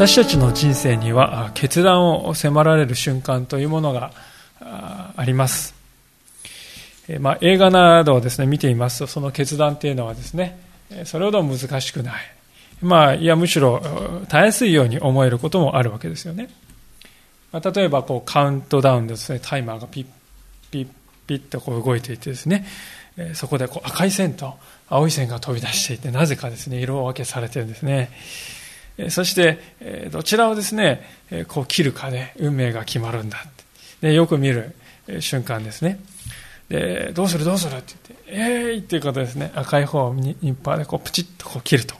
私たちの人生には決断を迫られる瞬間というものがあります。まあ、映画などをですね、見ていますと、その決断というのはですね、それほど難しくない。まあ、いや、むしろ、たやすいように思えることもあるわけですよね。まあ、例えば、こう、カウントダウンでですね、タイマーがピッ、ピッ、ピッとこう動いていてですね、そこでこう赤い線と青い線が飛び出していて、なぜかですね、色分けされてるんですね。そして、どちらをですね、こう切るかで運命が決まるんだ。でよく見る瞬間ですね。で、どうするどうするって言って、えーいっていうことですね。赤い方をニッパーでこうプチッとこう切ると。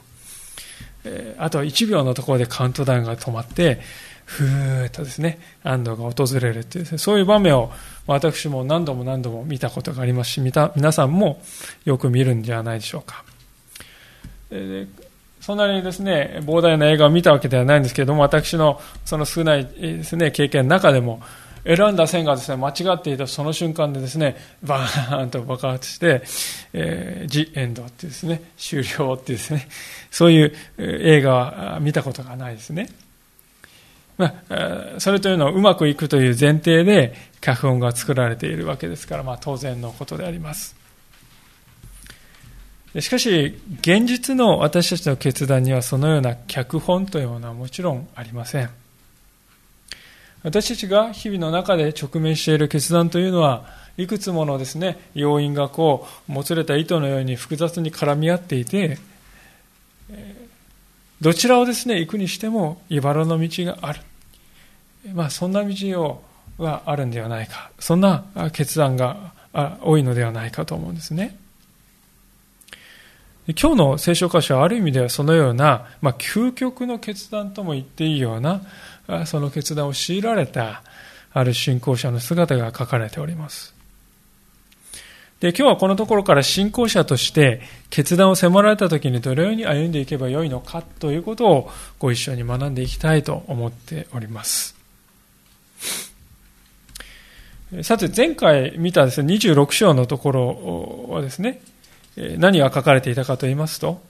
あとは1秒のところでカウントダウンが止まって、ふーっとですね、安堵が訪れるっていう、ね、そういう場面を私も何度も何度も見たことがありますし、見た皆さんもよく見るんじゃないでしょうか。そんなにですね、膨大な映画を見たわけではないんですけれども、私のその少ないですね、経験の中でも、選んだ線がですね、間違っていたその瞬間でですね、バーンと爆発して、えー、ジ・エンドってですね、終了ってですね、そういう映画は見たことがないですね。まあ、それというのはうまくいくという前提で脚本が作られているわけですから、まあ当然のことであります。しかし、現実の私たちの決断にはそのような脚本というものはもちろんありません。私たちが日々の中で直面している決断というのは、いくつものですね、要因がこう、もつれた糸のように複雑に絡み合っていて、どちらをですね、行くにしても、茨の道がある。まあ、そんな道を、があるんではないか。そんな決断が多いのではないかと思うんですね。今日の聖書箇所はある意味ではそのような、まあ、究極の決断とも言っていいような、その決断を強いられた、ある信仰者の姿が書かれております。で、今日はこのところから信仰者として決断を迫られた時にどのように歩んでいけばよいのかということをご一緒に学んでいきたいと思っております。さて、前回見たですね、26章のところはですね、何が書かれていたかと言いますと、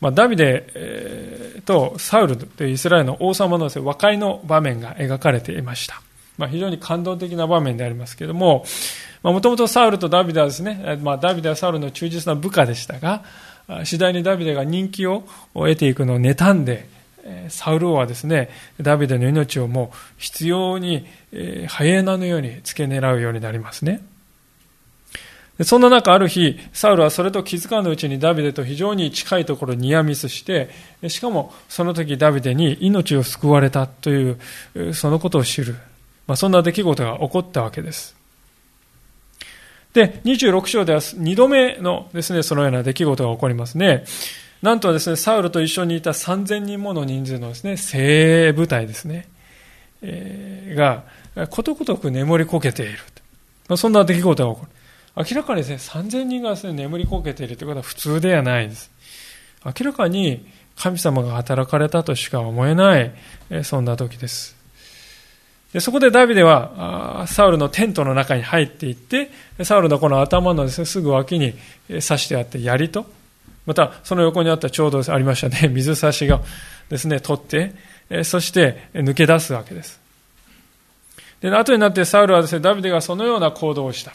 まあ、ダビデとサウルというイスラエルの王様の和解の場面が描かれていました。まあ、非常に感動的な場面でありますけれども、もともとサウルとダビデはですね、まあ、ダビデはサウルの忠実な部下でしたが、次第にダビデが人気を得ていくのを妬んで、サウル王はですね、ダビデの命をもう必要に、ハイエナのように付け狙うようになりますね。そんな中、ある日、サウルはそれと気づかぬうちにダビデと非常に近いところにニアミスして、しかもその時ダビデに命を救われたという、そのことを知る。まあ、そんな出来事が起こったわけです。で、26章では2度目のですね、そのような出来事が起こりますね。なんとですね、サウルと一緒にいた3000人もの人数のですね、精鋭部隊ですね、えー、が、ことごとく眠りこけている。まあ、そんな出来事が起こる。明らかにですね、3000人がですね、眠りこけているということは普通ではないです。明らかに神様が働かれたとしか思えない、そんな時です。でそこでダビデは、サウルのテントの中に入っていって、サウルのこの頭のです、ね、すぐ脇に刺してあって槍と、またその横にあったちょうどありましたね、水差しがですね、取って、そして抜け出すわけです。で、後になってサウルはですね、ダビデがそのような行動をした。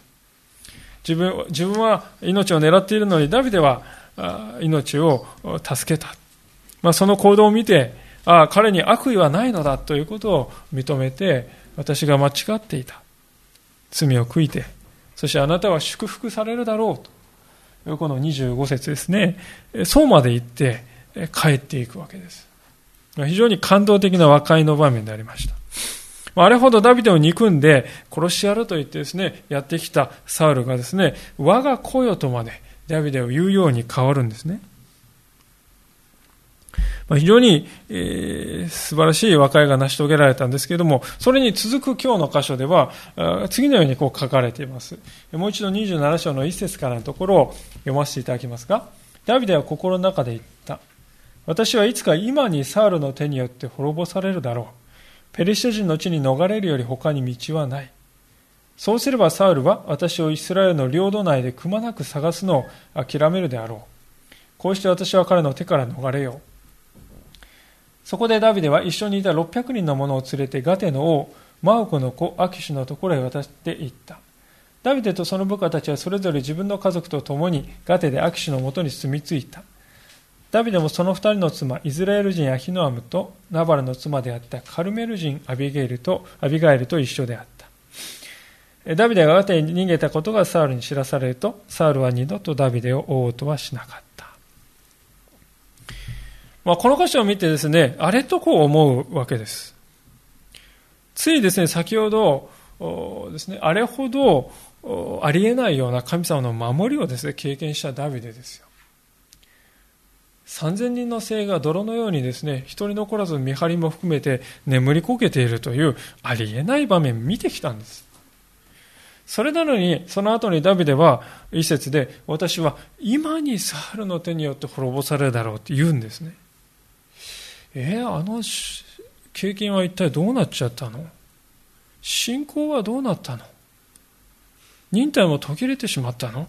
自分自分は命を狙っているのに、ダビデは命を助けた。まあ、その行動を見て、ああ、彼に悪意はないのだということを認めて、私が間違っていた。罪を悔いて、そしてあなたは祝福されるだろうと。この25節ですね。そうまで言って帰っていくわけです。非常に感動的な和解の場面でありました。あれほどダビデを憎んで殺してやると言ってですね、やってきたサウルがですね、我が子よとまでダビデを言うように変わるんですね。非常に、えー、素晴らしい和解が成し遂げられたんですけれども、それに続く今日の箇所では、次のようにこう書かれています。もう一度27章の一節からのところを読ませていただきますが、ダビデは心の中で言った。私はいつか今にサウルの手によって滅ぼされるだろう。ペリシテ人の地に逃れるより他に道はない。そうすればサウルは私をイスラエルの領土内でくまなく探すのを諦めるであろう。こうして私は彼の手から逃れよう。そこでダビデは一緒にいた600人の者を連れてガテの王、マウコの子アキシュのところへ渡って行った。ダビデとその部下たちはそれぞれ自分の家族と共にガテでアキシュのもとに住み着いた。ダビデもその二人の妻、イスラエル人アヒノアムとナバルの妻であったカルメル人アビゲイルとアビガエルと一緒であった。ダビデがガテに逃げたことがサウルに知らされると、サウルは二度とダビデを追おうとはしなかった。まあ、この箇所を見てですね、あれとこう思うわけです。ついですね、先ほどですね、あれほどありえないような神様の守りをですね、経験したダビデですよ。3000人の精が泥のようにですね、一人残らず見張りも含めて眠りこけているというありえない場面見てきたんです。それなのに、その後にダビデは一節で、私は今にサールの手によって滅ぼされるだろうって言うんですね。えー、あの経験は一体どうなっちゃったの？信仰はどうなったの？忍耐も途切れてしまったの？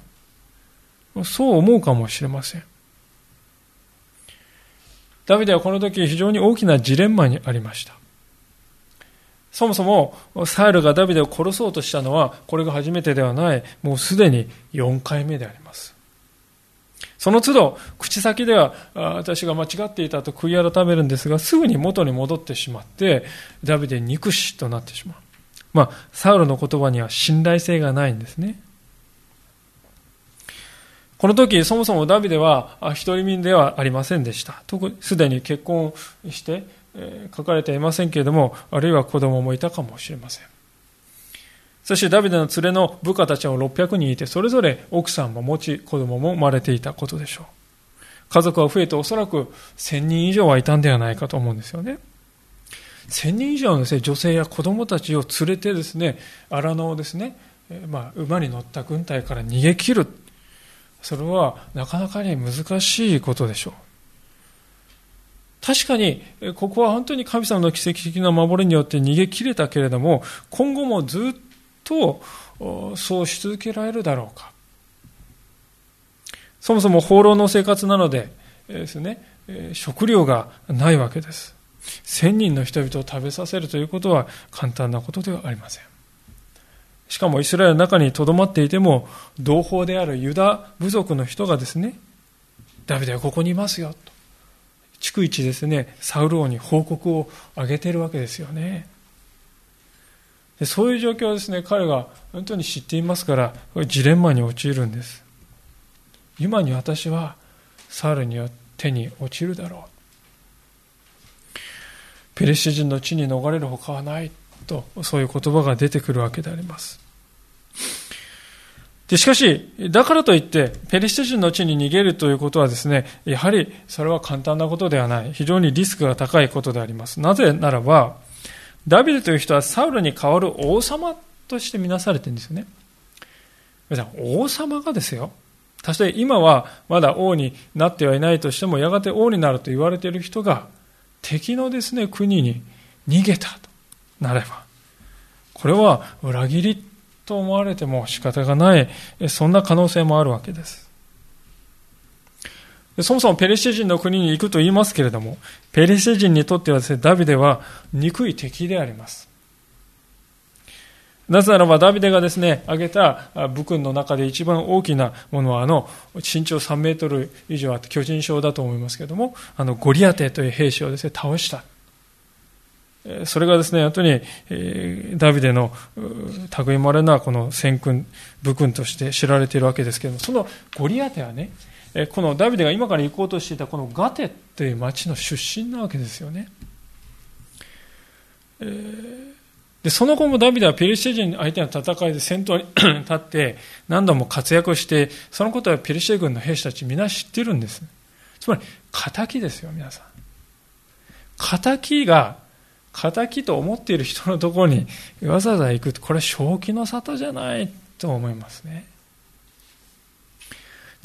そう思うかもしれません。ダビデはこの時非常に大きなジレンマにありました。そもそもサウルがダビデを殺そうとしたのはこれが初めてではない、もうすでに4回目であります。その都度、口先では私が間違っていたと悔い改めるんですが、すぐに元に戻ってしまって、ダビデ憎しとなってしまう。まあ、サウルの言葉には信頼性がないんですね。この時、そもそもダビデは独り身ではありませんでした。特にすでに結婚して、えー、書かれていませんけれども、あるいは子供もいたかもしれません。そしてダビデの連れの部下たちは600人いて、それぞれ奥さんも持ち、子供も生まれていたことでしょう。家族は増えておそらく1000人以上はいたんではないかと思うんですよね。1000人以上のです、ね、女性や子供たちを連れてですね、荒野をですね、まあ、馬に乗った軍隊から逃げ切る。それはなかなかに難しいことでしょう。確かに、ここは本当に神様の奇跡的な守りによって逃げ切れたけれども、今後もずっとそうし続けられるだろうか。そもそも放浪の生活なのでですね、食料がないわけです。千人の人々を食べさせるということは簡単なことではありません。しかもイスラエルの中に留まっていても、同胞であるユダ部族の人がですね、ダビデはここにいますよ、と。逐一ですね、サウル王に報告を上げているわけですよね。そういう状況をですね、彼が本当に知っていますから、ジレンマに陥るんです。今に私はサウルによって手に落ちるだろう。ペレシ人の地に逃れる他はないと、そういう言葉が出てくるわけであります。でしかし、だからといって、ペリシテ人の地に逃げるということはですね、やはりそれは簡単なことではない。非常にリスクが高いことであります。なぜならば、ダビデという人はサウルに代わる王様として見なされてるんですよね。皆さん王様がですよ。たとえ今はまだ王になってはいないとしても、やがて王になると言われている人が、敵のですね、国に逃げたとなれば、これは裏切りと思われても仕方がない、そんな可能性もあるわけです。そもそもペレシテ人の国に行くと言いますけれども、ペレシテ人にとってはですね、ダビデは憎い敵であります。なぜならばダビデがですね、挙げた武君の中で一番大きなものは、あの、身長3メートル以上あって巨人症だと思いますけれども、あの、ゴリアテという兵士をですね、倒した。それがですね、本当に、ダビデの類まれなこの戦君、武君として知られているわけですけれども、そのゴリアテはね、このダビデが今から行こうとしていたこのガテという町の出身なわけですよね。でその後もダビデはペリシテ人相手の戦いで先頭に 立って何度も活躍してそのことはペリシテ軍の兵士たち皆知ってるんですつまり敵ですよ皆さん仇が、敵と思っている人のところにわざわざ行くこれは正気の沙汰じゃないと思いますね。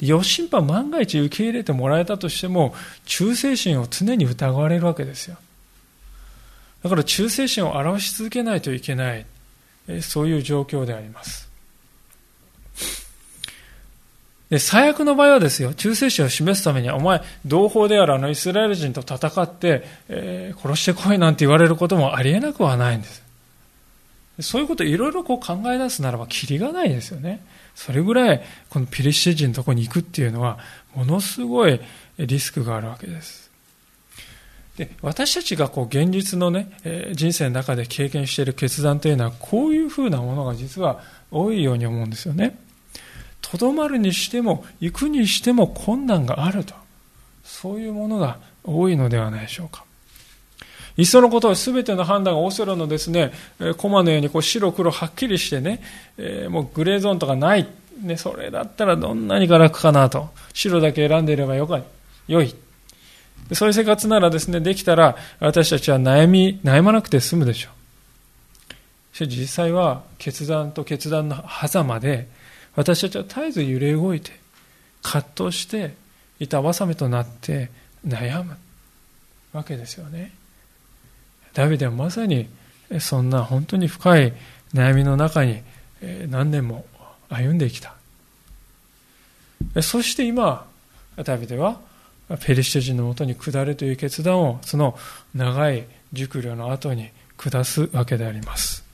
余震波万が一受け入れてもらえたとしても、忠誠心を常に疑われるわけですよ。だから忠誠心を表し続けないといけない、そういう状況であります。で、最悪の場合はですよ、忠誠心を示すために、お前、同胞であるあのイスラエル人と戦って、えー、殺してこいなんて言われることもありえなくはないんです。そういうことをいろいろこう考え出すならば、キリがないですよね。それぐらい、このピリシテ人のところに行くっていうのは、ものすごいリスクがあるわけです。で私たちがこう現実のね、えー、人生の中で経験している決断というのは、こういうふうなものが実は多いように思うんですよね。とどまるにしても、行くにしても困難があると。そういうものが多いのではないでしょうか。いっそのことは全ての判断がオセロのですね、コマのようにこう白黒はっきりしてね、え、もうグレーゾーンとかない。ね、それだったらどんなにが楽かなと。白だけ選んでいればよか良い。そういう生活ならですね、できたら私たちは悩み、悩まなくて済むでしょう。しかし実際は決断と決断の狭間で私たちは絶えず揺れ動いて、葛藤して、板挟みとなって悩むわけですよね。ダビデはまさにそんな本当に深い悩みの中に何年も歩んできた。そして今、ダビデはペリシテ人のもとに下るという決断をその長い熟慮の後に下すわけであります。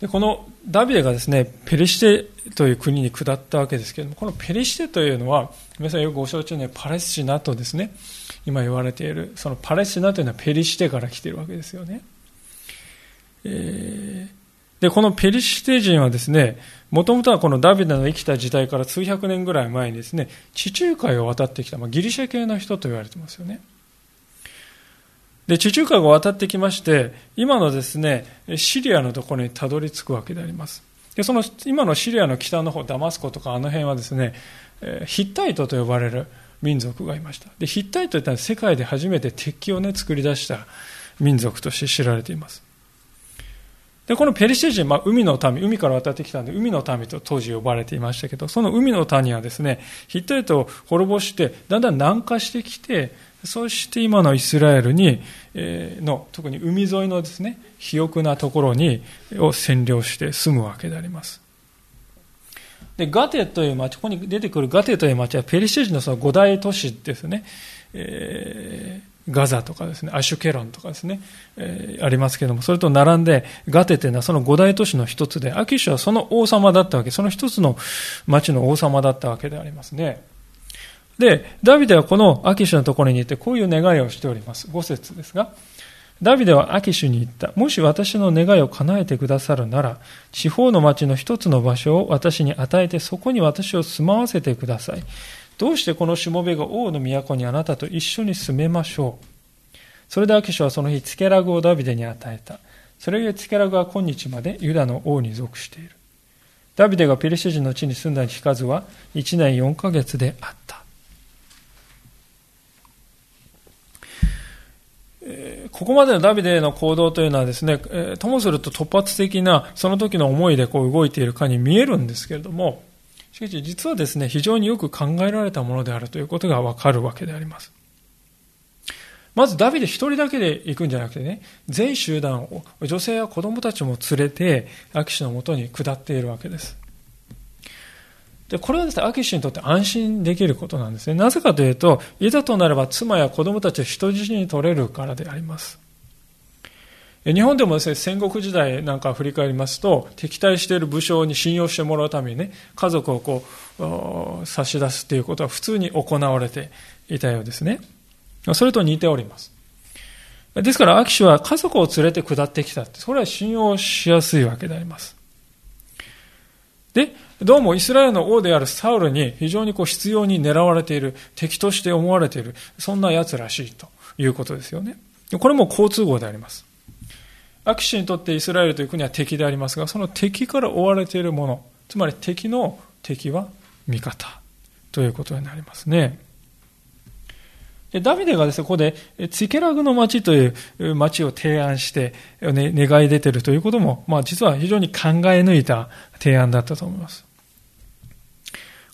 でこのダビデがですね、ペリシテという国に下ったわけですけれども、このペリシテというのは、皆さんよくご承知のようにパレスチナとですね、今言われている、そのパレスチナというのはペリシテから来ているわけですよね。えー、で、このペリシテ人はですね、もともとはこのダビデの生きた時代から数百年ぐらい前にですね、地中海を渡ってきた、まあ、ギリシャ系の人と言われてますよね。で、地中海を渡ってきまして、今のですね、シリアのところにたどり着くわけであります。で、その、今のシリアの北の方、ダマスコとかあの辺はですね、ヒッタイトと呼ばれる民族がいました。で、ヒッタイトというのは世界で初めて鉄器をね、作り出した民族として知られています。で、このペリシテ人、まあ、海の民、海から渡ってきたんで、海の民と当時呼ばれていましたけど、その海の民はですね、ヒッタイトを滅ぼして、だんだん南下してきて、そして今のイスラエルに、えの、特に海沿いのですね、肥沃なところに、を占領して住むわけであります。で、ガテという町、ここに出てくるガテという町はペリシテ人のその五大都市ですね。えー、ガザとかですね、アシュケロンとかですね、えー、ありますけども、それと並んで、ガテというのはその五大都市の一つで、アキシュはその王様だったわけ、その一つの町の王様だったわけでありますね。で、ダビデはこのアキシュのところにいて、こういう願いをしております。5節ですが、ダビデはアキシュに言った。もし私の願いを叶えてくださるなら、地方の町の一つの場所を私に与えて、そこに私を住まわせてください。どうしてこのしもべが王の都にあなたと一緒に住めましょう。それでアキシュはその日、ツケラグをダビデに与えた。それゆえツケラグは今日までユダの王に属している。ダビデがペリシ人の地に住んだに聞かずは、1年4ヶ月であった。ここまでのダビデの行動というのはですね、ともすると突発的なその時の思いでこう動いているかに見えるんですけれども、しかし実はですね、非常によく考えられたものであるということがわかるわけであります。まずダビデ一人だけで行くんじゃなくてね、全集団を、女性や子供たちも連れて、アキシのもとに下っているわけです。で、これはですね、アキシにとって安心できることなんですね。なぜかというと、いざとなれば妻や子供たちを人質に取れるからであります。日本でもですね、戦国時代なんか振り返りますと、敵対している武将に信用してもらうためにね、家族をこう、差し出すということは普通に行われていたようですね。それと似ております。ですから、アキシは家族を連れて下ってきたって、それは信用しやすいわけであります。で、どうもイスラエルの王であるサウルに非常にこう必要に狙われている、敵として思われている、そんな奴らしいということですよね。これも好都合であります。アキシにとってイスラエルという国は敵でありますが、その敵から追われているもの、つまり敵の敵は味方ということになりますね。ダビデがですね、ここで、ツケラグの町という町を提案して、ね、願い出ているということも、まあ実は非常に考え抜いた提案だったと思います。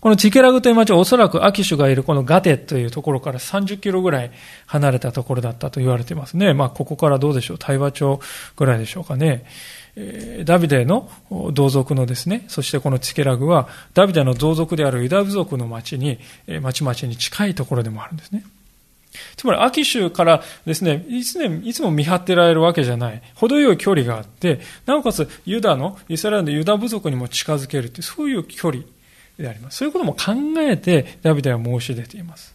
このチケラグという町はおそらくアキシュがいるこのガテというところから30キロぐらい離れたところだったと言われていますね。まあここからどうでしょう？対話町ぐらいでしょうかね。ダビデの同族のですね、そしてこのチケラグはダビデの同族であるユダ部族の町に、町々に近いところでもあるんですね。つまり、秋州からですね、いついつも見張ってられるわけじゃない。程よい距離があって、なおかつユダの、イスラエルのユダ部族にも近づけるという、そういう距離であります。そういうことも考えて、ダビデは申し出ています。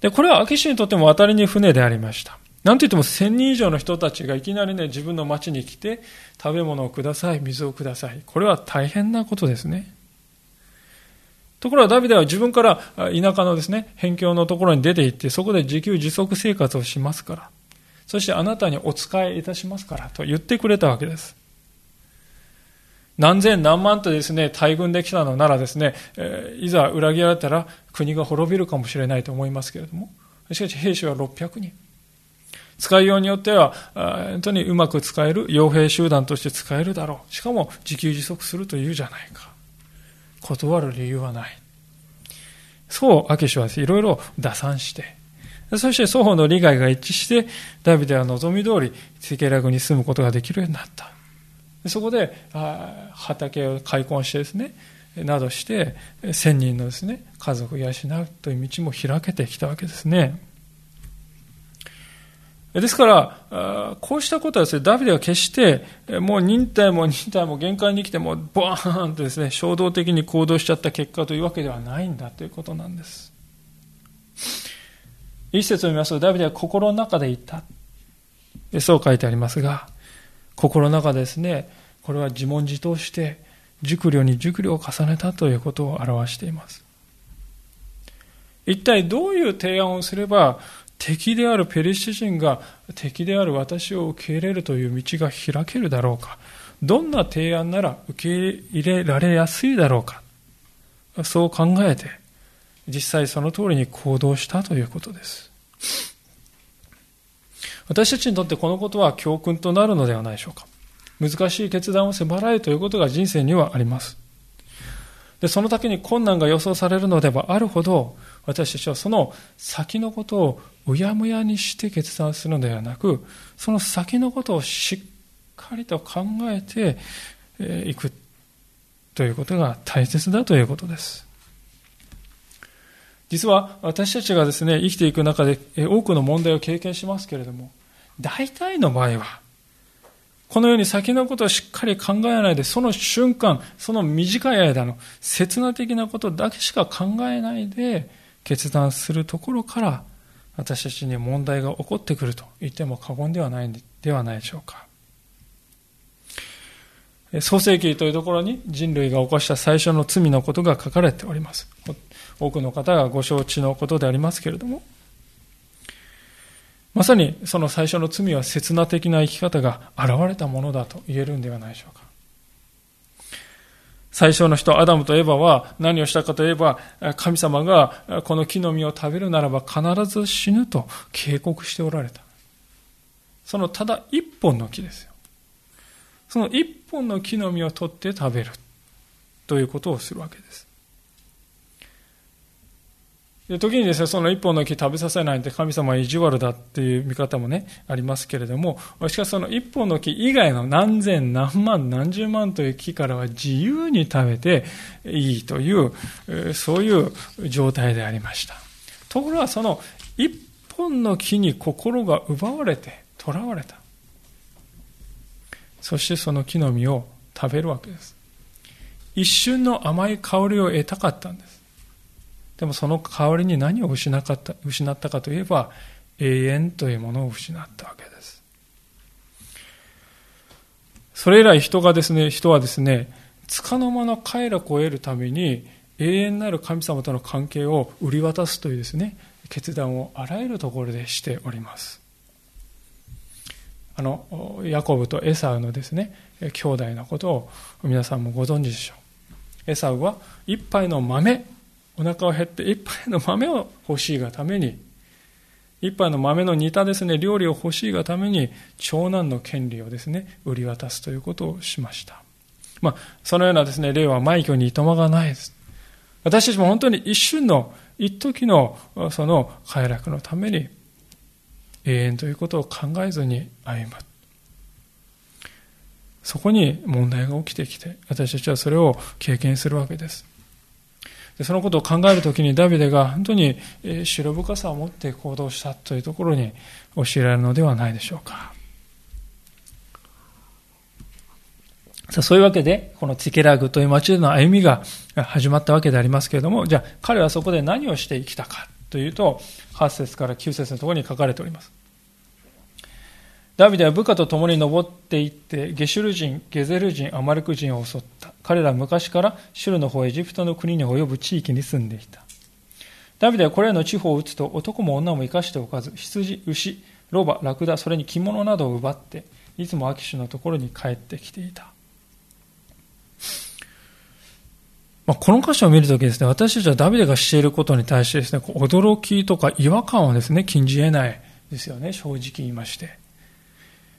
で、これはアキシにとっても渡りに船でありました。なんといっても1000人以上の人たちがいきなりね、自分の町に来て、食べ物をください、水をください。これは大変なことですね。ところがダビデは自分から田舎のですね、辺境のところに出て行って、そこで自給自足生活をしますから。そしてあなたにお仕えいたしますからと言ってくれたわけです。何千何万とですね、大軍できたのならですね、え、いざ裏切られたら国が滅びるかもしれないと思いますけれども、しかし兵士は600人。使いようによっては、本当にうまく使える傭兵集団として使えるだろう。しかも自給自足するというじゃないか。断る理由はない。そう、アケシュは、いろいろ打算して、そして双方の利害が一致して、ダビデは望み通り、セケラグに住むことができるようになった。そこで畑を開墾してですねなどして千人のですね家族を養うという道も開けてきたわけですねですからこうしたことはですねダビデは決してもう忍耐も忍耐も限界に来てもうボーンとですね衝動的に行動しちゃった結果というわけではないんだということなんです一節を見ますとダビデは心の中で言ったそう書いてありますが心の中ですね、これは自問自答して、熟慮に熟慮を重ねたということを表しています。一体どういう提案をすれば、敵であるペリシ人が敵である私を受け入れるという道が開けるだろうか。どんな提案なら受け入れられやすいだろうか。そう考えて、実際その通りに行動したということです。私たちにとってこのことは教訓となるのではないでしょうか。難しい決断を迫られるということが人生にはあります。で、その時に困難が予想されるのではあるほど、私たちはその先のことをうやむやにして決断するのではなく、その先のことをしっかりと考えていくということが大切だということです。実は私たちがですね、生きていく中で多くの問題を経験しますけれども、大体の場合は、このように先のことをしっかり考えないで、その瞬間、その短い間の刹那的なことだけしか考えないで決断するところから、私たちに問題が起こってくると言っても過言ではないではないでしょうか。創世記というところに人類が起こした最初の罪のことが書かれております。多くの方がご承知のことでありますけれども、まさにその最初の罪は刹那的な生き方が現れたものだと言えるんではないでしょうか。最初の人、アダムとエヴァは何をしたかといえば、神様がこの木の実を食べるならば必ず死ぬと警告しておられた。そのただ一本の木ですよ。その一本の木の実を取って食べるということをするわけです。で時にですね、その一本の木食べさせないって神様は意地悪だっていう見方もね、ありますけれども、しかしその一本の木以外の何千何万何十万という木からは自由に食べていいという、そういう状態でありました。ところがその一本の木に心が奪われて、囚われた。そしてその木の実を食べるわけです。一瞬の甘い香りを得たかったんです。でもその代わりに何を失った失ったかといえば永遠というものを失ったわけです。それ以来人がですね、人はですね、束の間の快楽を得るために永遠なる神様との関係を売り渡すというですね、決断をあらゆるところでしております。あの、ヤコブとエサウのですね、兄弟のことを皆さんもご存知でしょう。エサウは一杯の豆お腹を減って一杯の豆を欲しいがために、一杯の豆の煮たですね、料理を欲しいがために、長男の権利をですね、売り渡すということをしました。まあ、そのようなですね、例は埋挙にいとまがないです。私たちも本当に一瞬の、一時の、その快楽のために、永遠ということを考えずに歩む。そこに問題が起きてきて、私たちはそれを経験するわけです。でそのことを考えるときにダビデが本当に白深さを持って行動したというところに教えられるのではないでしょうか。さあそういうわけで、このティケラグという町での歩みが始まったわけでありますけれども、じゃあ彼はそこで何をして生きたかというと、8節から9節のところに書かれております。ダビデは部下と共に登っていって、ゲシュル人、ゲゼル人、アマレク人を襲った。彼らは昔からシュルの方エジプトの国に及ぶ地域に住んでいた。ダビデはこれらの地方を打つと男も女も生かしておかず、羊、牛、ロバ、ラクダ、それに着物などを奪って、いつもアキシュのところに帰ってきていた。まあ、この箇所を見るときですね、私たちはダビデがしていることに対してですね、驚きとか違和感はですね、禁じ得ないですよね、正直言いまして。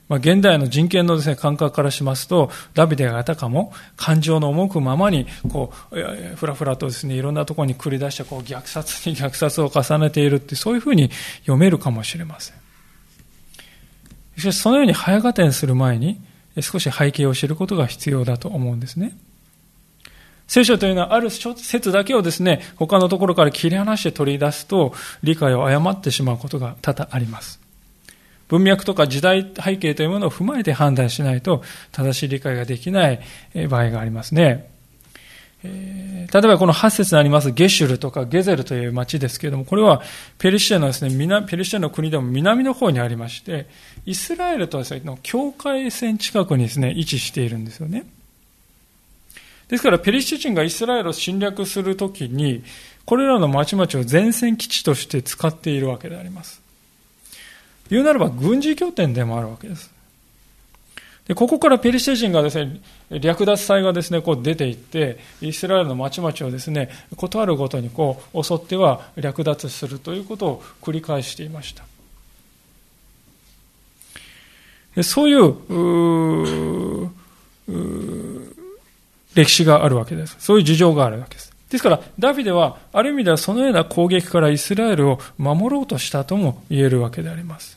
まあ、現代の人権のですね、感覚からしますと、ダビデがあたかも感情の赴くままに、こう、ふらふらとですね、いろんなところに繰り出して、こう、虐殺に 虐殺を重ねているって、そういうふうに読めるかもしれません。しかし、そのように早合点する前に、少し背景を知ることが必要だと思うんですね。聖書というのはある説だけをですね、他のところから切り離して取り出すと理解を誤ってしまうことが多々あります。文脈とか時代背景というものを踏まえて判断しないと正しい理解ができない場合がありますね。例えばこの8節にありますゲシュルとかゲゼルという町ですけれども、これはペルシアのですね、ペルシアの国でも南の方にありまして、イスラエルとですね、の境界線近くにですね、位置しているんですよね。ですから、ペリシテ人がイスラエルを侵略するときに、これらの町々を前線基地として使っているわけであります。言うならば軍事拠点でもあるわけです。で、ここからペリシテ人がですね、略奪隊がですね、こう出て行って、イスラエルの町々をですね、ことあるごとにこう襲っては略奪するということを繰り返していました。でそういう、う歴史があるわけです。そういう事情があるわけです。ですから、ダビデは、ある意味ではそのような攻撃からイスラエルを守ろうとしたとも言えるわけであります。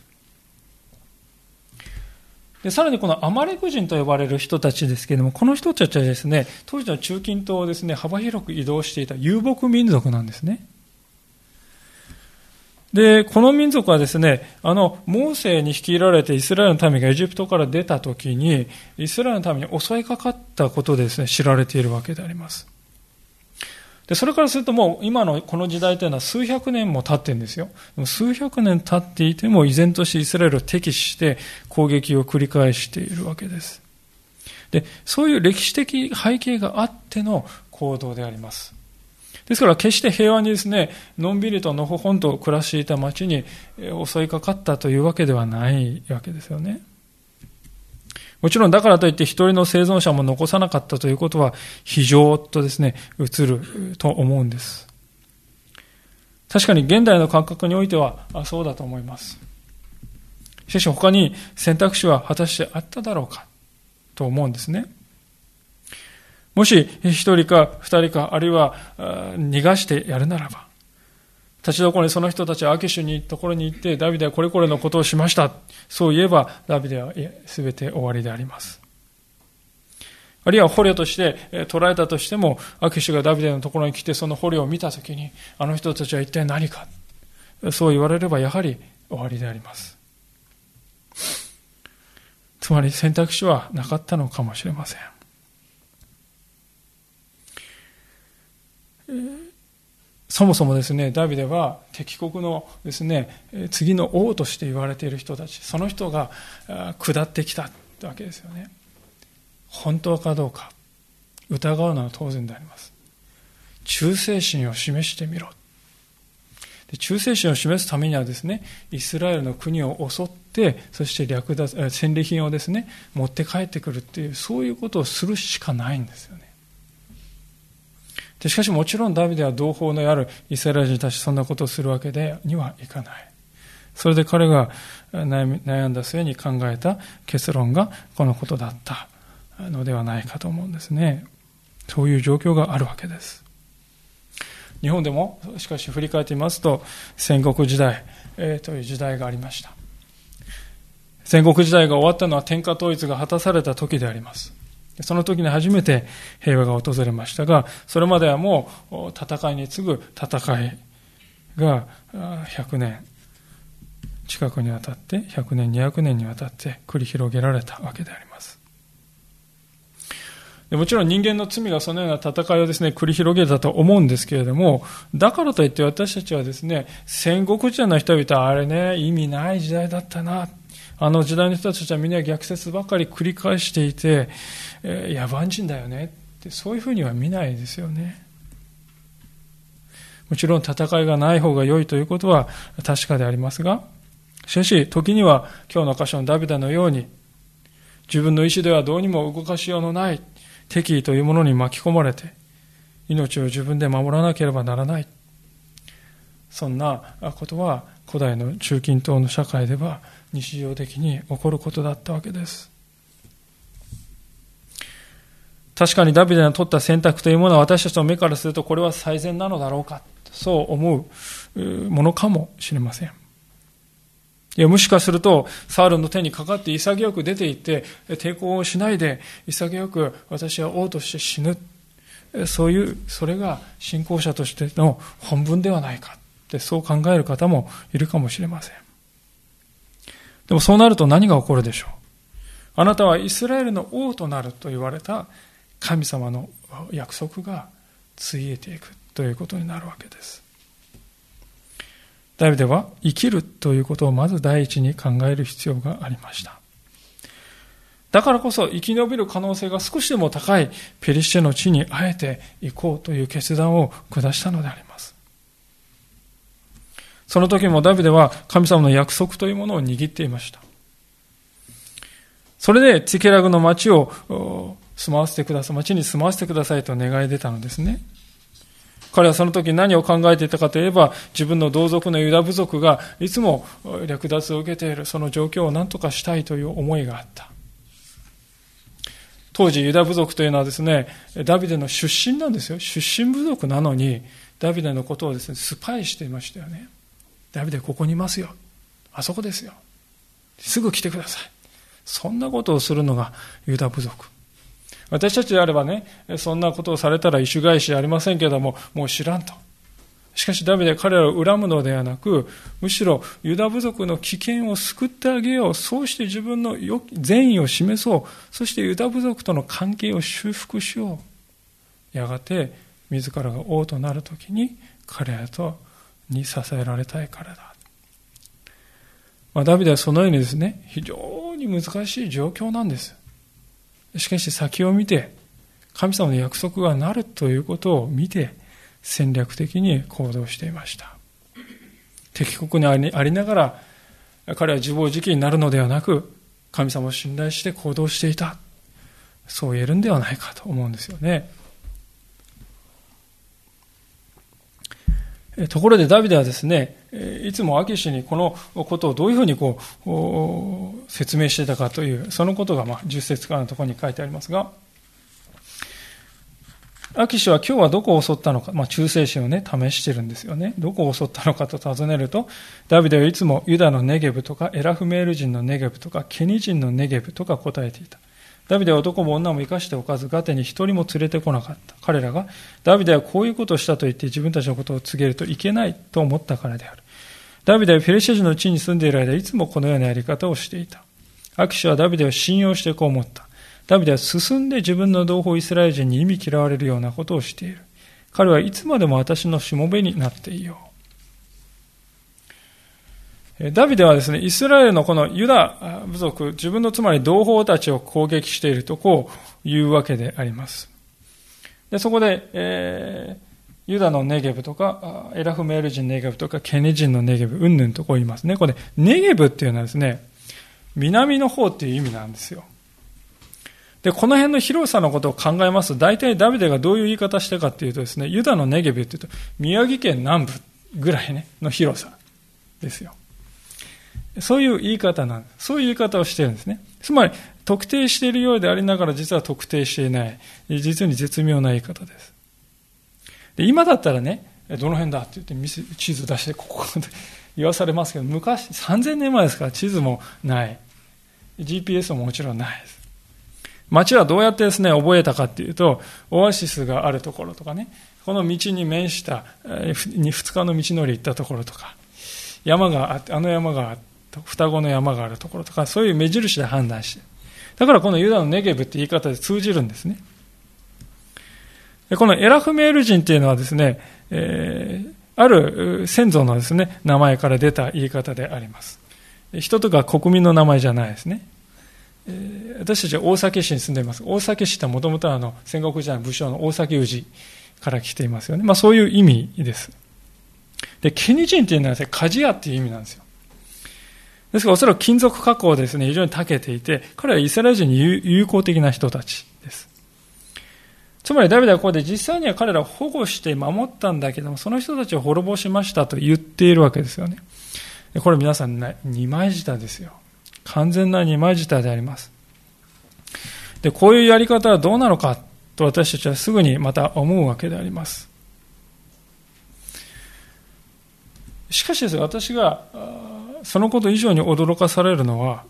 でさらにこのアマレク人と呼ばれる人たちですけれども、この人たちはですね、当時の中近東をですね、幅広く移動していた遊牧民族なんですね。で、この民族はですね、あの、モーセに率いられてイスラエルの民がエジプトから出た時に、イスラエルの民に襲いかかったことでですね、知られているわけであります。で、それからするともう今のこの時代というのは数百年も経ってんですよ。数百年経っていても依然としてイスラエルを敵視して攻撃を繰り返しているわけです。で、そういう歴史的背景があっての行動であります。ですから決して平和にですね、のんびりとのほほんと暮らしていた町に襲いかかったというわけではないわけですよね。もちろんだからといって一人の生存者も残さなかったということは非常とですね、映ると思うんです。確かに現代の感覚においてはそうだと思います。しかし他に選択肢は果たしてあっただろうかと思うんですね。もし一人か二人かあるいは逃がしてやるならば、立ちどころにその人たちはアキシュにところに行って、ダビデはこれこれのことをしました。そう言えば、ダビデは全て終わりであります。あるいは捕虜として捕らえたとしても、アキシュがダビデのところに来てその捕虜を見たときに、あの人たちは一体何か。そう言われればやはり終わりであります。つまり選択肢はなかったのかもしれません。そもそもですね、ダビデは敵国のですね、次の王として言われている人たち、その人が下ってきたわけですよね。本当かどうか、疑うのは当然であります。忠誠心を示してみろ。で忠誠心を示すためにはですね、イスラエルの国を襲って、そして略奪、戦利品をですね、持って帰ってくるっていう、そういうことをするしかないんですよね。でしかしもちろんダビデは同胞のあるイスラエル人に対してそんなことをするわけでにはいかない。それで彼が悩んだ末に考えた結論がこのことだったのではないかと思うんですね。そういう状況があるわけです。日本でもしかし振り返ってみますと戦国時代、えー、という時代がありました。戦国時代が終わったのは天下統一が果たされた時であります。その時に初めて平和が訪れましたが、それまではもう戦いに次ぐ戦いが100年近くにわたって、100年、200年にわたって繰り広げられたわけであります。もちろん人間の罪がそのような戦いをですね、繰り広げたと思うんですけれども、だからといって私たちはですね、戦国時代の人々はあれね、意味ない時代だったな。あの時代の人たちはみんな逆説ばかり繰り返していて、えー、野蛮人だよねってそういうふうには見ないですよね。もちろん戦いがない方が良いということは確かでありますが、しかし時には今日の箇所のダビデのように自分の意志ではどうにも動かしようのない敵意というものに巻き込まれて命を自分で守らなければならない。そんなことは古代の中近東の社会では日常的に起こることだったわけです。確かにダビデの取った選択というものは私たちの目からするとこれは最善なのだろうか、そう思うものかもしれません。いや、もしかすると、サウルの手にかかって潔く出て行って、抵抗をしないで、潔く私は王として死ぬ。そういう、それが信仰者としての本分ではないか。ってそう考える方もいるかもしれません。でもそうなると何が起こるでしょう？あなたはイスラエルの王となると言われた神様の約束がついえていくということになるわけです。ダビデは生きるということをまず第一に考える必要がありました。だからこそ生き延びる可能性が少しでも高いペリシテの地にあえて行こうという決断を下したのであります。その時もダビデは神様の約束というものを握っていました。それでティケラグの町を住まわせてください、町に住まわせてくださいと願い出たのですね。彼はその時何を考えていたかといえば、自分の同族のユダ部族がいつも略奪を受けている、その状況を何とかしたいという思いがあった。当時ユダ部族というのはですね、ダビデの出身なんですよ。出身部族なのに、ダビデのことをですね、スパイしていましたよね。ダビデここにいますよ。あそこですよ。すぐ来てください。そんなことをするのがユダ部族。私たちであればね、そんなことをされたら意種返しありませんけども、もう知らんと。しかしダビデ彼らを恨むのではなく、むしろユダ部族の危険を救ってあげよう。そうして自分の善意を示そう。そしてユダ部族との関係を修復しよう。やがて自らが王となるときに彼らとに支えられたいからだ。まあ、ダビデはそのようにですね、非常に難しい状況なんです。しかし先を見て、神様の約束がなるということを見て、戦略的に行動していました。敵国にありながら、彼は自暴自棄になるのではなく、神様を信頼して行動していた。そう言えるんではないかと思うんですよね。ところでダビデはですね、いつもアキシにこのことをどういうふうにこう説明していたかという、そのことがまあ10節からのところに書いてありますが、アキシは今日はどこを襲ったのか、まあ、忠誠心をね、試してるんですよね。どこを襲ったのかと尋ねると、ダビデはいつもユダのネゲブとか、エラフメール人のネゲブとか、ケニ人のネゲブとか答えていた。ダビデは男も女も生かしておかず、ガテに一人も連れてこなかった。彼らが、ダビデはこういうことをしたと言って自分たちのことを告げるといけないと思ったからである。ダビデはフェレシア人の地に住んでいる間、いつもこのようなやり方をしていた。アキシはダビデを信用してこう思った。ダビデは進んで自分の同胞イスラエル人に意味嫌われるようなことをしている。彼はいつまでも私のしもべになっていよう。ダビデはですね、イスラエルのこのユダ部族、自分のつまり同胞たちを攻撃しているとこう言うわけであります。で、そこで、えー、ユダのネゲブとか、エラフメール人ネゲブとか、ケネ人のネゲブ、うんぬんとこう言いますね。これ、ネゲブっていうのはですね、南の方っていう意味なんですよ。で、この辺の広さのことを考えますと、大体ダビデがどういう言い方したかっていうとですね、ユダのネゲビっていうと、宮城県南部ぐらいね、の広さですよ。そういう言い方なんです。そういう言い方をしてるんですね。つまり、特定しているようでありながら実は特定していない、実に絶妙な言い方です。で今だったらね、どの辺だって言って地図出して、ここで 言わされますけど、昔、3000年前ですから地図もない。GPS ももちろんないです。街はどうやってですね、覚えたかっていうと、オアシスがあるところとかね、この道に面した、2日の道のり行ったところとか、山があって、あの山があって、双子の山があるところとか、そういう目印で判断して。だからこのユダのネゲブって言い方で通じるんですね。このエラフメール人っていうのはですね、えー、ある先祖のですね、名前から出た言い方であります。人とか国民の名前じゃないですね。私たちは大崎市に住んでいます。大崎市ってもともとは戦国時代の武将の大崎氏から来ていますよね。まあそういう意味です。で、ケニ人っていうのはですね、鍛冶屋っていう意味なんですよ。ですからおそらく金属加工ですね、非常に長けていて、彼はイスラエル人に友好的な人たちです。つまりダビデはここで実際には彼らを保護して守ったんだけども、その人たちを滅ぼしましたと言っているわけですよね。これ皆さん、ね、二枚舌ですよ。完全な二枚舌であります。で、こういうやり方はどうなのかと私たちはすぐにまた思うわけであります。しかしです、私がそのこと以上に驚かされるのは、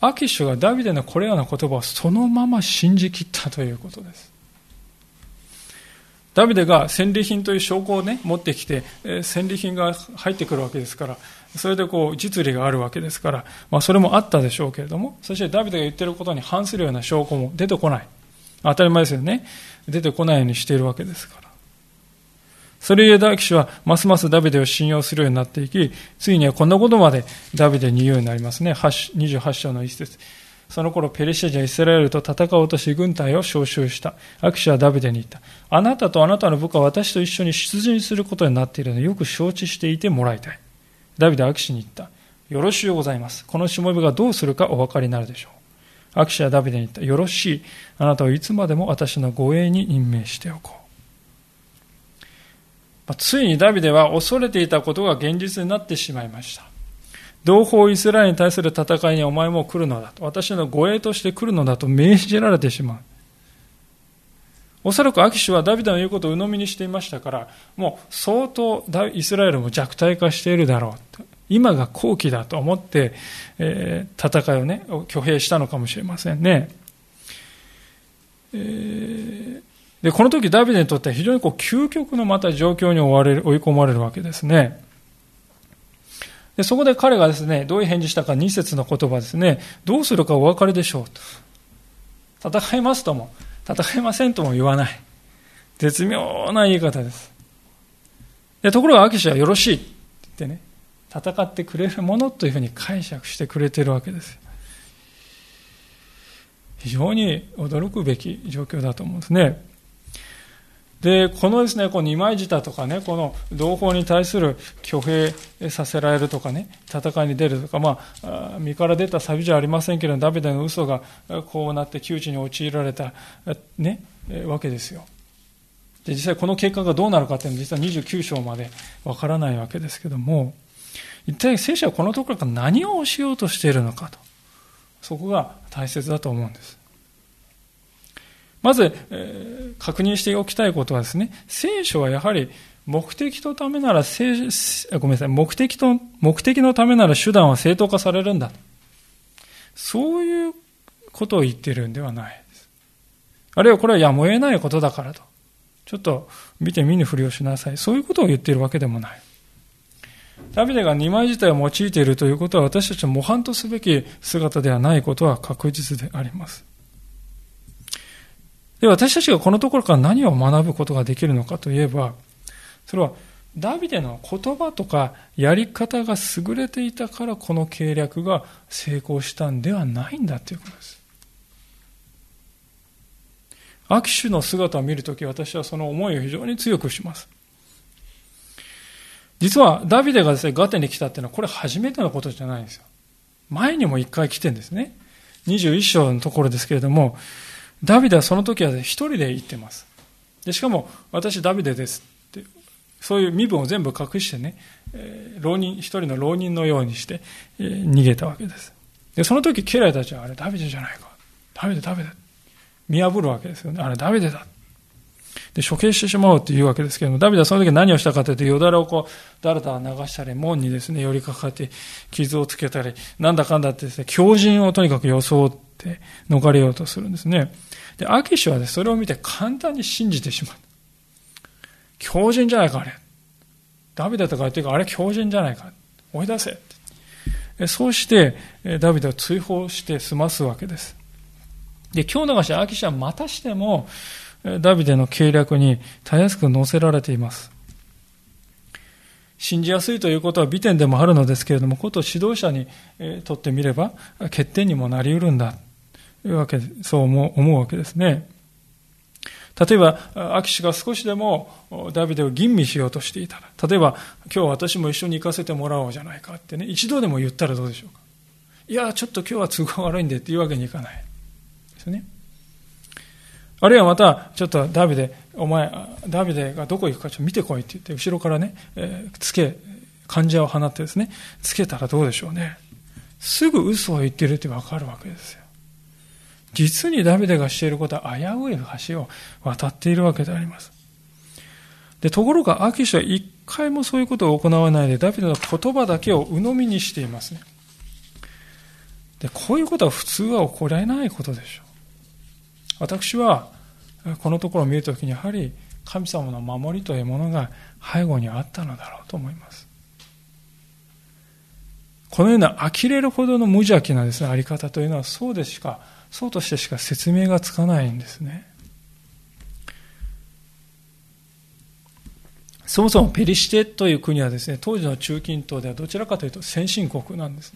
アキシュがダビデのこれらの言葉をそのまま信じきったということです。ダビデが戦利品という証拠をね、持ってきて、戦利品が入ってくるわけですから、それでこう、実利があるわけですから、まあそれもあったでしょうけれども、そしてダビデが言ってることに反するような証拠も出てこない。当たり前ですよね。出てこないようにしているわけですから。それゆえダーキシはますますダビデを信用するようになっていき、ついにはこんなことまでダビデに言うようになりますね。28章の一節。その頃ペリシャ人はイスラエルと戦おうとし軍隊を招集した。アキシはダビデに言った。あなたとあなたの部下は私と一緒に出陣することになっているのでよく承知していてもらいたい。ダビデはアキシに言った。よろしゅうございます。このしもべがどうするかお分かりになるでしょう。アキシはダビデに言った。よろしい。あなたをいつまでも私の護衛に任命しておこう。ついにダビデは恐れていたことが現実になってしまいました。同胞イスラエルに対する戦いにお前も来るのだと、私の護衛として来るのだと命じられてしまう。おそらくアキシュはダビデの言うことを鵜呑みにしていましたから、もう相当イスラエルも弱体化しているだろう。今が好機だと思って、えー、戦いをね、挙兵したのかもしれませんね。えーで、この時ダビデにとっては非常にこう究極のまた状況に追われる、追い込まれるわけですね。で、そこで彼がですね、どういう返事したか2節の言葉ですね、どうするかお分かりでしょうと。戦いますとも、戦いませんとも言わない。絶妙な言い方です。で、ところがアキシはよろしいって言ってね、戦ってくれるものというふうに解釈してくれてるわけです。非常に驚くべき状況だと思うんですね。で、このですね、この二枚舌とかね、この同胞に対する挙兵させられるとかね、戦いに出るとか、まあ、身から出たサビじゃありませんけれど、ダビデの嘘がこうなって窮地に陥られた、ね、わけですよ。で、実際この結果がどうなるかっていうのは実は29章までわからないわけですけども、一体聖書はこのところから何をしようとしているのかと。そこが大切だと思うんです。まず、えー、確認しておきたいことはですね、聖書はやはり目的のためなら、ごめんなさい、目的と、目的のためなら手段は正当化されるんだ。そういうことを言ってるんではないです。あるいはこれはやむを得ないことだからと。ちょっと見て見ぬふりをしなさい。そういうことを言っているわけでもない。ダビデが二枚自体を用いているということは私たちは模範とすべき姿ではないことは確実であります。で、私たちがこのところから何を学ぶことができるのかといえば、それは、ダビデの言葉とかやり方が優れていたからこの計略が成功したんではないんだということです。握手の姿を見るとき私はその思いを非常に強くします。実はダビデがですね、ガテに来たっていうのはこれ初めてのことじゃないんですよ。前にも一回来てんですね。21章のところですけれども、ダビデはその時は一人で行ってます。でしかも、私ダビデですって、そういう身分を全部隠してね、えー、浪人、一人の浪人のようにして、えー、逃げたわけです。で、その時、家来たちは、あれ、ダビデじゃないか。ダビデ、ダビデ。見破るわけですよね。あれ、ダビデだ。で、処刑してしまうっていうわけですけれども、ダビデはその時何をしたかというと、よだれをこう、だらだら流したり、門にですね、寄りかかって、傷をつけたり、なんだかんだってですね、強靭をとにかく装って逃れようとするんですね。で、アキシは、ね、それを見て簡単に信じてしまう。強靭じゃないか、あれ。ダビデとか言ってるから、あれ強靭じゃないか。追い出せ。そうして、ダビデを追放して済ますわけです。で、今日のしアキシはまたしても、ダビデの計略にたやすく載せられています。信じやすいということは美点でもあるのですけれども、こと指導者にとってみれば、欠点にもなり得るんだ。いうわけで、そう思うわけですね。例えば、アキシが少しでもダビデを吟味しようとしていたら、例えば、今日私も一緒に行かせてもらおうじゃないかってね、一度でも言ったらどうでしょうか。いや、ちょっと今日は都合悪いんでっていうわけにいかない。ですね。あるいはまた、ちょっとダビデ、お前、ダビデがどこ行くかちょっと見てこいって言って、後ろからね、えー、つけ、患者を放ってですね、つけたらどうでしょうね。すぐ嘘を言ってるってわかるわけですよ。実にダビデがしていることは危うい橋を渡っているわけであります。で、ところが、アキシは一回もそういうことを行わないで、ダビデの言葉だけを鵜呑みにしていますね。で、こういうことは普通は起こらないことでしょう。私は、このところを見るときに、やはり神様の守りというものが背後にあったのだろうと思います。このような呆れるほどの無邪気なですね、あり方というのはそうでしか、そうとしてしか説明がつかないんですね。そもそもペリシテという国はですね、当時の中近東ではどちらかというと先進国なんです。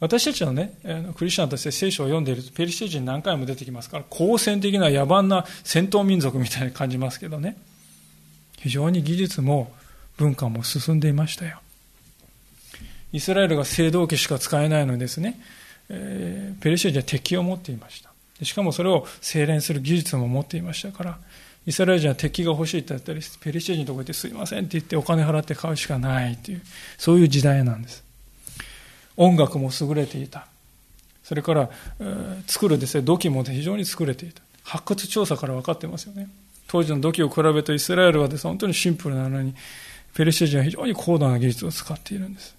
私たちのね、クリスチャンとして聖書を読んでいると、ペリシテ人何回も出てきますから、好戦的な野蛮な戦闘民族みたいに感じますけどね、非常に技術も文化も進んでいましたよ。イスラエルが青銅器しか使えないのにですね、え、ペリシテ人は敵を持っていました。しかもそれを精錬する技術も持っていましたから、イスラエル人は敵が欲しいって言ったり、ペリシテ人とこ行ってすいませんって言ってお金払って買うしかないという、そういう時代なんです。音楽も優れていた。それから、えー、作るですね、土器も非常に優れていた。発掘調査から分かってますよね。当時の土器を比べるとイスラエルはです、ね、本当にシンプルなのに、ペルシャ人は非常に高度な技術を使っているんです。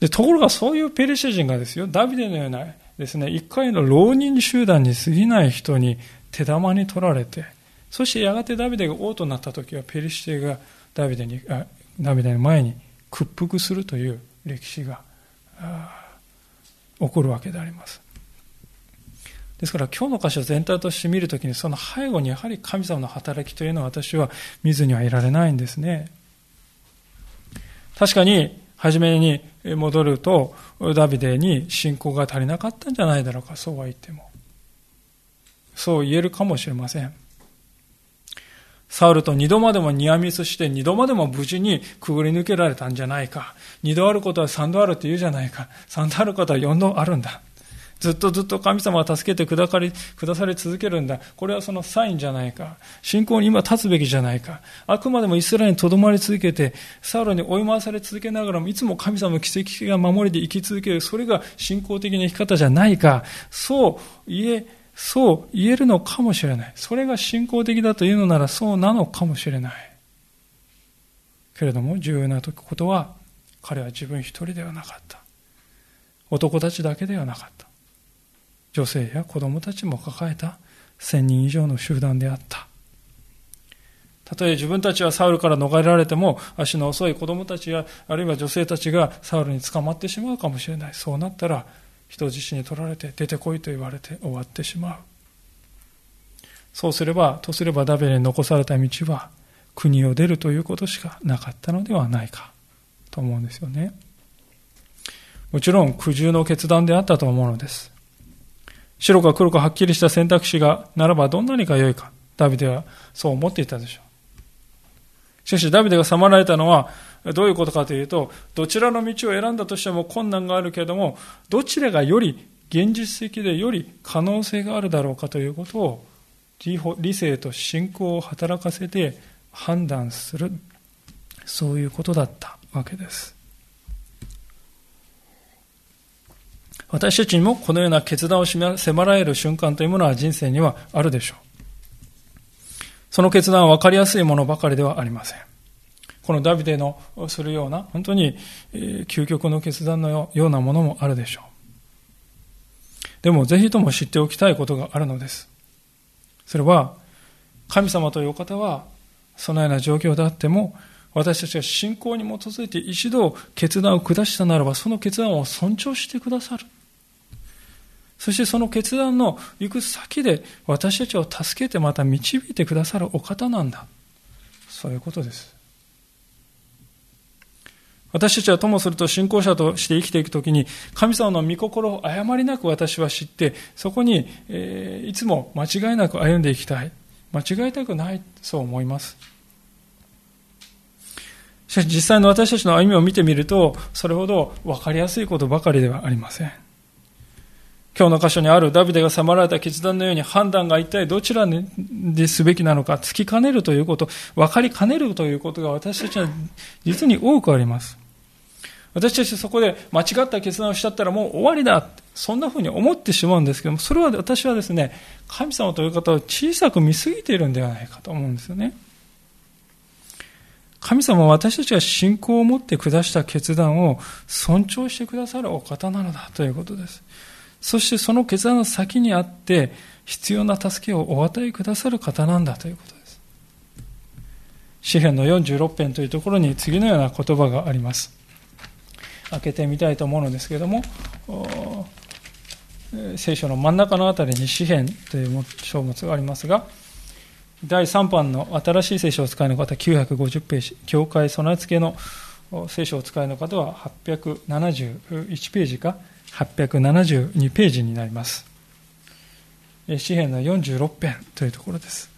で、ところがそういうペルシャ人がですよ、ダビデのようなですね、一回の浪人集団に過ぎない人に手玉に取られて、そしてやがてダビデが王となった時は、ペルシテがダビデに、あダビデの前に屈服するという歴史が起こるわけであります。ですから今日の箇所全体として見るときにその背後にやはり神様の働きというのは私は見ずにはいられないんですね。確かに初めに戻るとダビデに信仰が足りなかったんじゃないだろうかそうは言っても。そう言えるかもしれません。サウルと二度までもニアミスして二度までも無事にくぐり抜けられたんじゃないか。二度あることは三度あるって言うじゃないか。三度あることは四度あるんだ。ずっとずっと神様が助けてくだかり、くださり続けるんだ。これはそのサインじゃないか。信仰に今立つべきじゃないか。あくまでもイスラエルに留まり続けて、サウルに追い回され続けながらも、いつも神様の奇跡が守りで生き続ける。それが信仰的な生き方じゃないか。そう言えそう言えるのかもしれない。それが信仰的だというのならそうなのかもしれない。けれども重要なことは彼は自分一人ではなかった。男たちだけではなかった。女性や子供たちも抱えた千人以上の集団であった。たとえ自分たちはサウルから逃れられても足の遅い子供たちやあるいは女性たちがサウルに捕まってしまうかもしれない。そうなったら人質に取られて出てこいと言われて終わってしまう。そうすれば、とすればダベレに残された道は国を出るということしかなかったのではないかと思うんですよね。もちろん苦渋の決断であったと思うのです。白か黒かはっきりした選択肢がならばどんなにか良いか、ダビデはそう思っていたでしょう。しかしダビデがさまられたのはどういうことかというと、どちらの道を選んだとしても困難があるけれども、どちらがより現実的でより可能性があるだろうかということを理性と信仰を働かせて判断する。そういうことだったわけです。私たちにもこのような決断を迫られる瞬間というものは人生にはあるでしょう。その決断は分かりやすいものばかりではありません。このダビデのするような本当に究極の決断のようなものもあるでしょう。でもぜひとも知っておきたいことがあるのです。それは神様というお方はそのような状況であっても私たちが信仰に基づいて一度決断を下したならばその決断を尊重してくださる。そしてその決断の行く先で私たちを助けてまた導いてくださるお方なんだ。そういうことです。私たちはともすると信仰者として生きていくときに神様の御心を誤りなく私は知ってそこに、え、いつも間違いなく歩んでいきたい。間違いたくないそう思います。しかし実際の私たちの歩みを見てみるとそれほど分かりやすいことばかりではありません。今日の箇所にあるダビデが迫られた決断のように判断が一体どちらですべきなのか、突きかねるということ、分かりかねるということが私たちは実に多くあります。私たちそこで間違った決断をしちゃったらもう終わりだ。そんな風に思ってしまうんですけども、それは私はですね、神様という方を小さく見すぎているんではないかと思うんですよね。神様は私たちが信仰を持って下した決断を尊重してくださるお方なのだということです。そしてその決断の先にあって必要な助けをお与えくださる方なんだということです。詩篇の46編というところに次のような言葉があります。開けてみたいと思うのですけれども、聖書の真ん中のあたりに詩篇という書物がありますが、第3版の新しい聖書を使いの方950ページ、教会備え付けの聖書を使いの方は871ページか872ページになります。詩篇の46編というところです。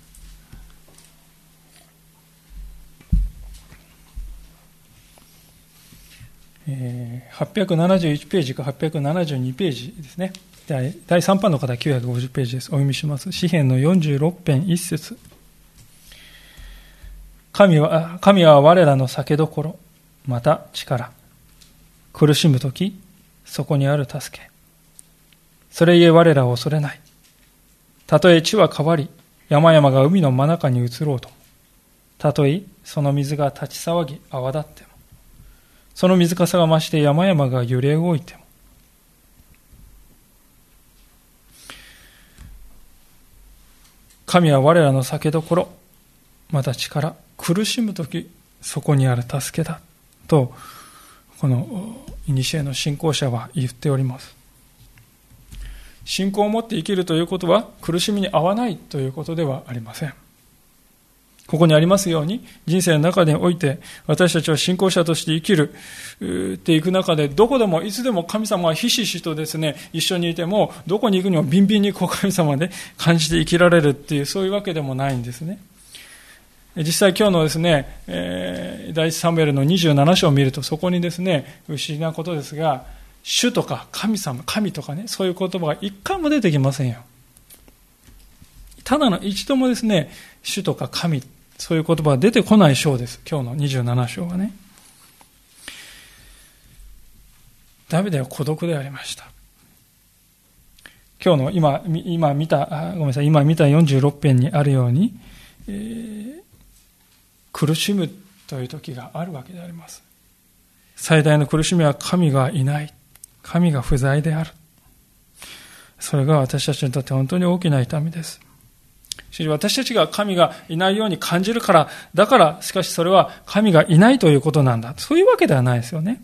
871ページか872ページですね。第3版の方は950ページです。お読みします。詩篇の46編1節神は、神は我らの酒どころ、また力。苦しむとき、そこにある助け。それゆえ我らは恐れない。たとえ地は変わり、山々が海の真中に移ろうと。たとえその水が立ち騒ぎ泡立っても。その水かさが増して山々が揺れ動いても。神は我らの酒どころ、また力、苦しむとき、そこにある助けだ。と、この古の信仰者は言っております信仰を持って生きるということは苦しみに合わないということではありませんここにありますように人生の中において私たちは信仰者として生きるっていく中でどこでもいつでも神様はひしひしとですね一緒にいてもどこに行くにもビンビンにこう神様で感じて生きられるっていうそういうわけでもないんですね実際今日のですね、えー、第一サムエルの27章を見るとそこにですね、不思議なことですが、主とか神様、神とかね、そういう言葉が一回も出てきませんよ。ただの一度もですね、主とか神、そういう言葉が出てこない章です。今日の27章はね。ダビデは孤独でありました。今日の今、今見た、ごめんなさい、今見た46編にあるように、えー苦しむという時があるわけであります。最大の苦しみは神がいない。神が不在である。それが私たちにとって本当に大きな痛みです。私たちが神がいないように感じるから、だから、しかしそれは神がいないということなんだ。そういうわけではないですよね。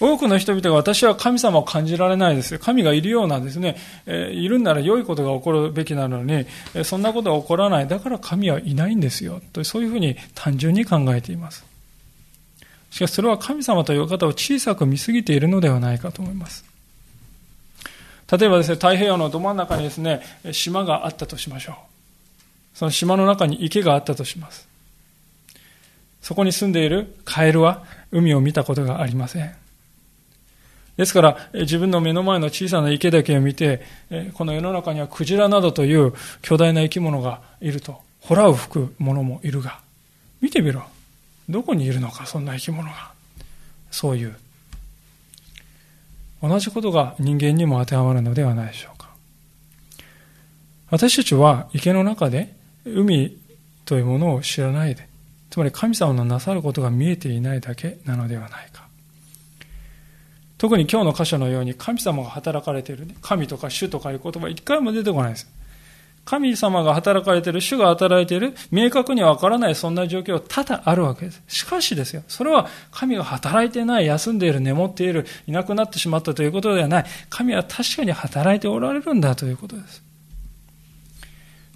多くの人々が私は神様を感じられないです神がいるようなですね、え、いるんなら良いことが起こるべきなのに、え、そんなことが起こらない。だから神はいないんですよ。とそういうふうに単純に考えています。しかしそれは神様という方を小さく見すぎているのではないかと思います。例えばですね、太平洋のど真ん中にですね、島があったとしましょう。その島の中に池があったとします。そこに住んでいるカエルは海を見たことがありません。ですから、自分の目の前の小さな池だけを見て、この世の中にはクジラなどという巨大な生き物がいると、ほらを吹く者もいるが、見てみろ。どこにいるのか、そんな生き物が。そういう。同じことが人間にも当てはまるのではないでしょうか。私たちは池の中で海というものを知らないで、つまり神様のなさることが見えていないだけなのではないか。特に今日の箇所のように神様が働かれている、ね、神とか主とかいう言葉一回も出てこないです。神様が働かれている、主が働いている、明確にわからないそんな状況は多々あるわけです。しかしですよ、それは神が働いてない、休んでいる、眠っている、いなくなってしまったということではない。神は確かに働いておられるんだということです。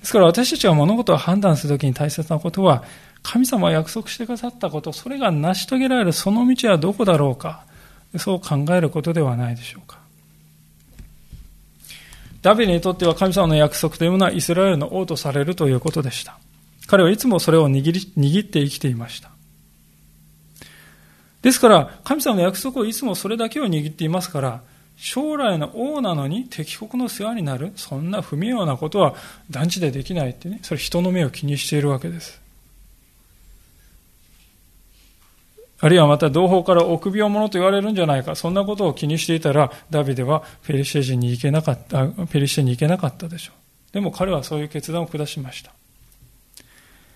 ですから私たちが物事を判断するときに大切なことは、神様が約束してくださったこと、それが成し遂げられるその道はどこだろうか。そう考えることではないでしょうか。ダビデにとっては神様の約束というものはイスラエルの王とされるということでした。彼はいつもそれを握り握って生きていました。ですから、神様の約束をいつもそれだけを握っていますから、将来の王なのに敵国の世話になる、そんな不妙なことは断じてできないってね、それ人の目を気にしているわけです。あるいはまた同胞から臆病者と言われるんじゃないか、そんなことを気にしていたら、ダビデはペリシテ人に行けなかった、ペリシテに行けなかったでしょう。でも彼はそういう決断を下しました。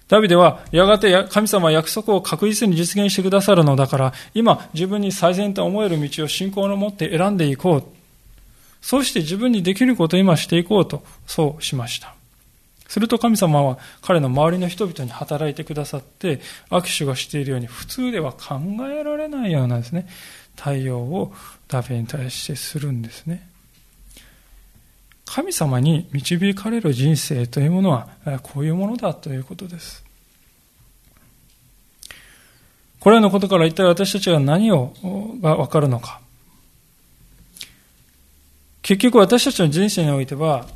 ダビデは、やがて神様は約束を確実に実現してくださるのだから、今自分に最善と思える道を信仰のもって選んでいこう。そうして自分にできることを今していこうと、そうしました。すると神様は彼の周りの人々に働いてくださって、握手がしているように普通では考えられないようなですね、対応をダビデに対してするんですね。神様に導かれる人生というものはこういうものだということです。これらのことから一体私たちが何をがわかるのか。結局私たちの人生においては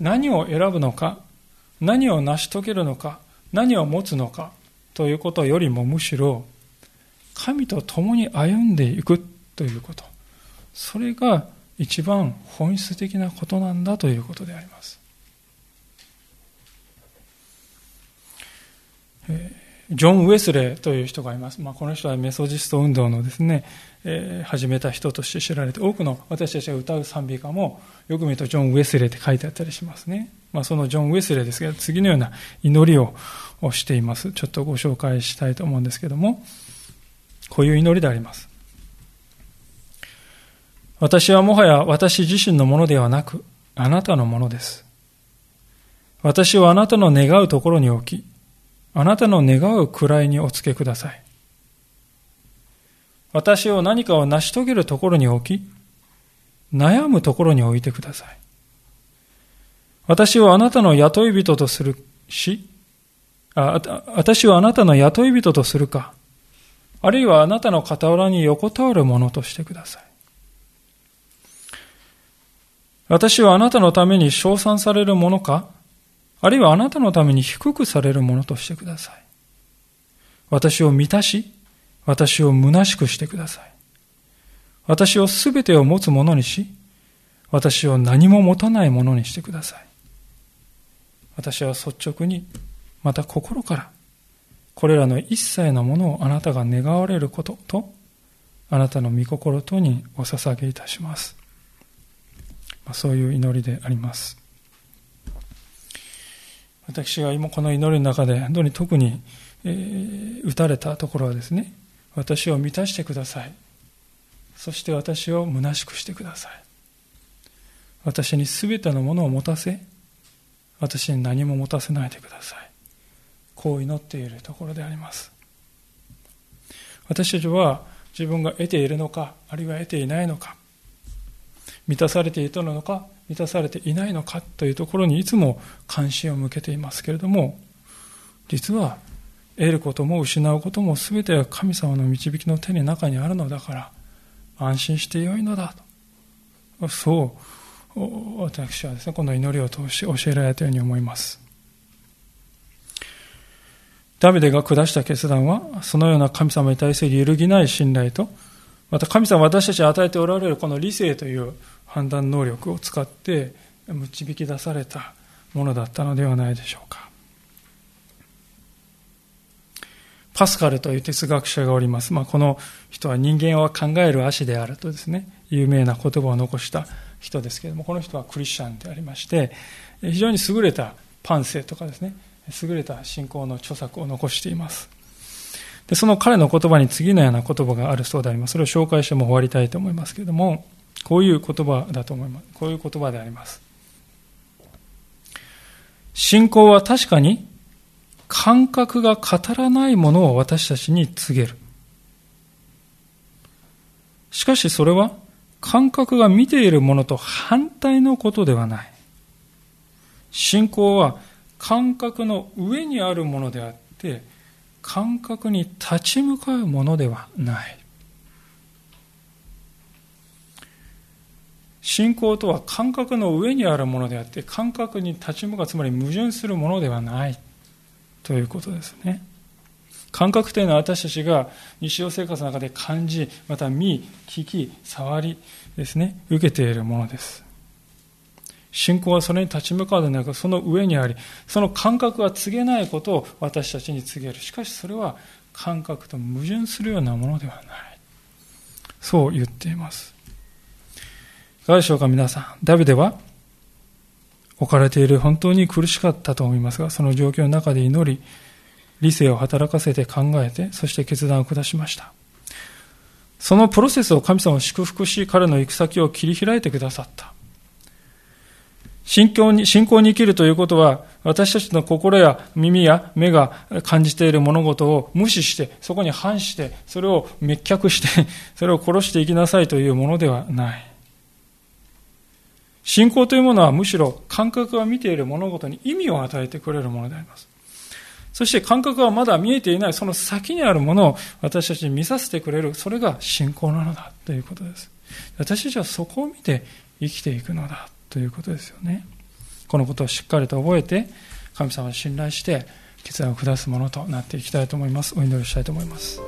何を選ぶのか何を成し遂げるのか、何を持つのかということよりもむしろ、神と共に歩んでいくということ。それが一番本質的なことなんだということであります。ジョン・ウェスレーという人がいます。まあ、この人はメソジスト運動のですね、えー、始めた人として知られて、多くの私たちが歌う賛美歌も、よく見るとジョン・ウェスレーって書いてあったりしますね。まあ、そのジョン・ウェスレーですけど、次のような祈りをしています。ちょっとご紹介したいと思うんですけども、こういう祈りであります。私はもはや私自身のものではなく、あなたのものです。私をあなたの願うところに置き、あなたの願う位におつけください。私を何かを成し遂げるところに置き、悩むところに置いてください。私をあなたの雇い人とするし、あ私をあなたの雇い人とするか、あるいはあなたの傍らに横たわるものとしてください。私はあなたのために称賛されるものか、あるいはあなたのために低くされるものとしてください。私を満たし、私を虚しくしてください。私をすべてを持つものにし、私を何も持たないものにしてください。私は率直に、また心から、これらの一切のものをあなたが願われることと、あなたの御心とにお捧げいたします。まそういう祈りであります。私が今この祈りの中で、本当に特に、えー、打たれたところはですね、私を満たしてください。そして私を虚しくしてください。私に全てのものを持たせ、私に何も持たせないでください。こう祈っているところであります。私たちは自分が得ているのか、あるいは得ていないのか、満たされていたのか、満たされていないのかというところにいつも関心を向けていますけれども、実は得ることも失うことも全ては神様の導きの手の中にあるのだから、安心してよいのだと。そう、私はですね、この祈りを通して教えられたように思います。ダビデが下した決断は、そのような神様に対する揺るぎない信頼と、また神様私たちに与えておられるこの理性という判断能力を使って導き出されたものだったのではないでしょうか。パスカルという哲学者がおります。まあ、この人は人間は考える足であるとですね、有名な言葉を残した人ですけれども、この人はクリスチャンでありまして、非常に優れたパンセとかですね、優れた信仰の著作を残しています。で、その彼の言葉に次のような言葉があるそうであります。それを紹介しても終わりたいと思いますけれども、こういう言葉だと思います。こういう言葉であります。信仰は確かに感覚が語らないものを私たちに告げる。しかしそれは感覚が見ているものと反対のことではない。信仰は感覚の上にあるものであって、感覚に立ち向かうものではない。信仰とは感覚の上にあるものであって、感覚に立ち向かう、つまり矛盾するものではない。ということですね。感覚というのは私たちが日常生活の中で感じ、また見、聞き、触りですね、受けているものです。信仰はそれに立ち向かうでなく、その上にあり、その感覚が告げないことを私たちに告げる。しかしそれは感覚と矛盾するようなものではない。そう言っています。いかがでしょうか、皆さん。ダビデは置かれている本当に苦しかったと思いますが、その状況の中で祈り、理性を働かせて考えて、そして決断を下しました。そのプロセスを神様を祝福し、彼の行く先を切り開いてくださった。信仰に、信仰に生きるということは、私たちの心や耳や目が感じている物事を無視して、そこに反して、それを滅却して、それを殺していきなさいというものではない。信仰というものはむしろ感覚が見ている物事に意味を与えてくれるものであります。そして感覚はまだ見えていないその先にあるものを私たちに見させてくれる、それが信仰なのだということです。私たちはそこを見て生きていくのだということですよね。このことをしっかりと覚えて、神様を信頼して決断を下すものとなっていきたいと思います。お祈りしたいと思います。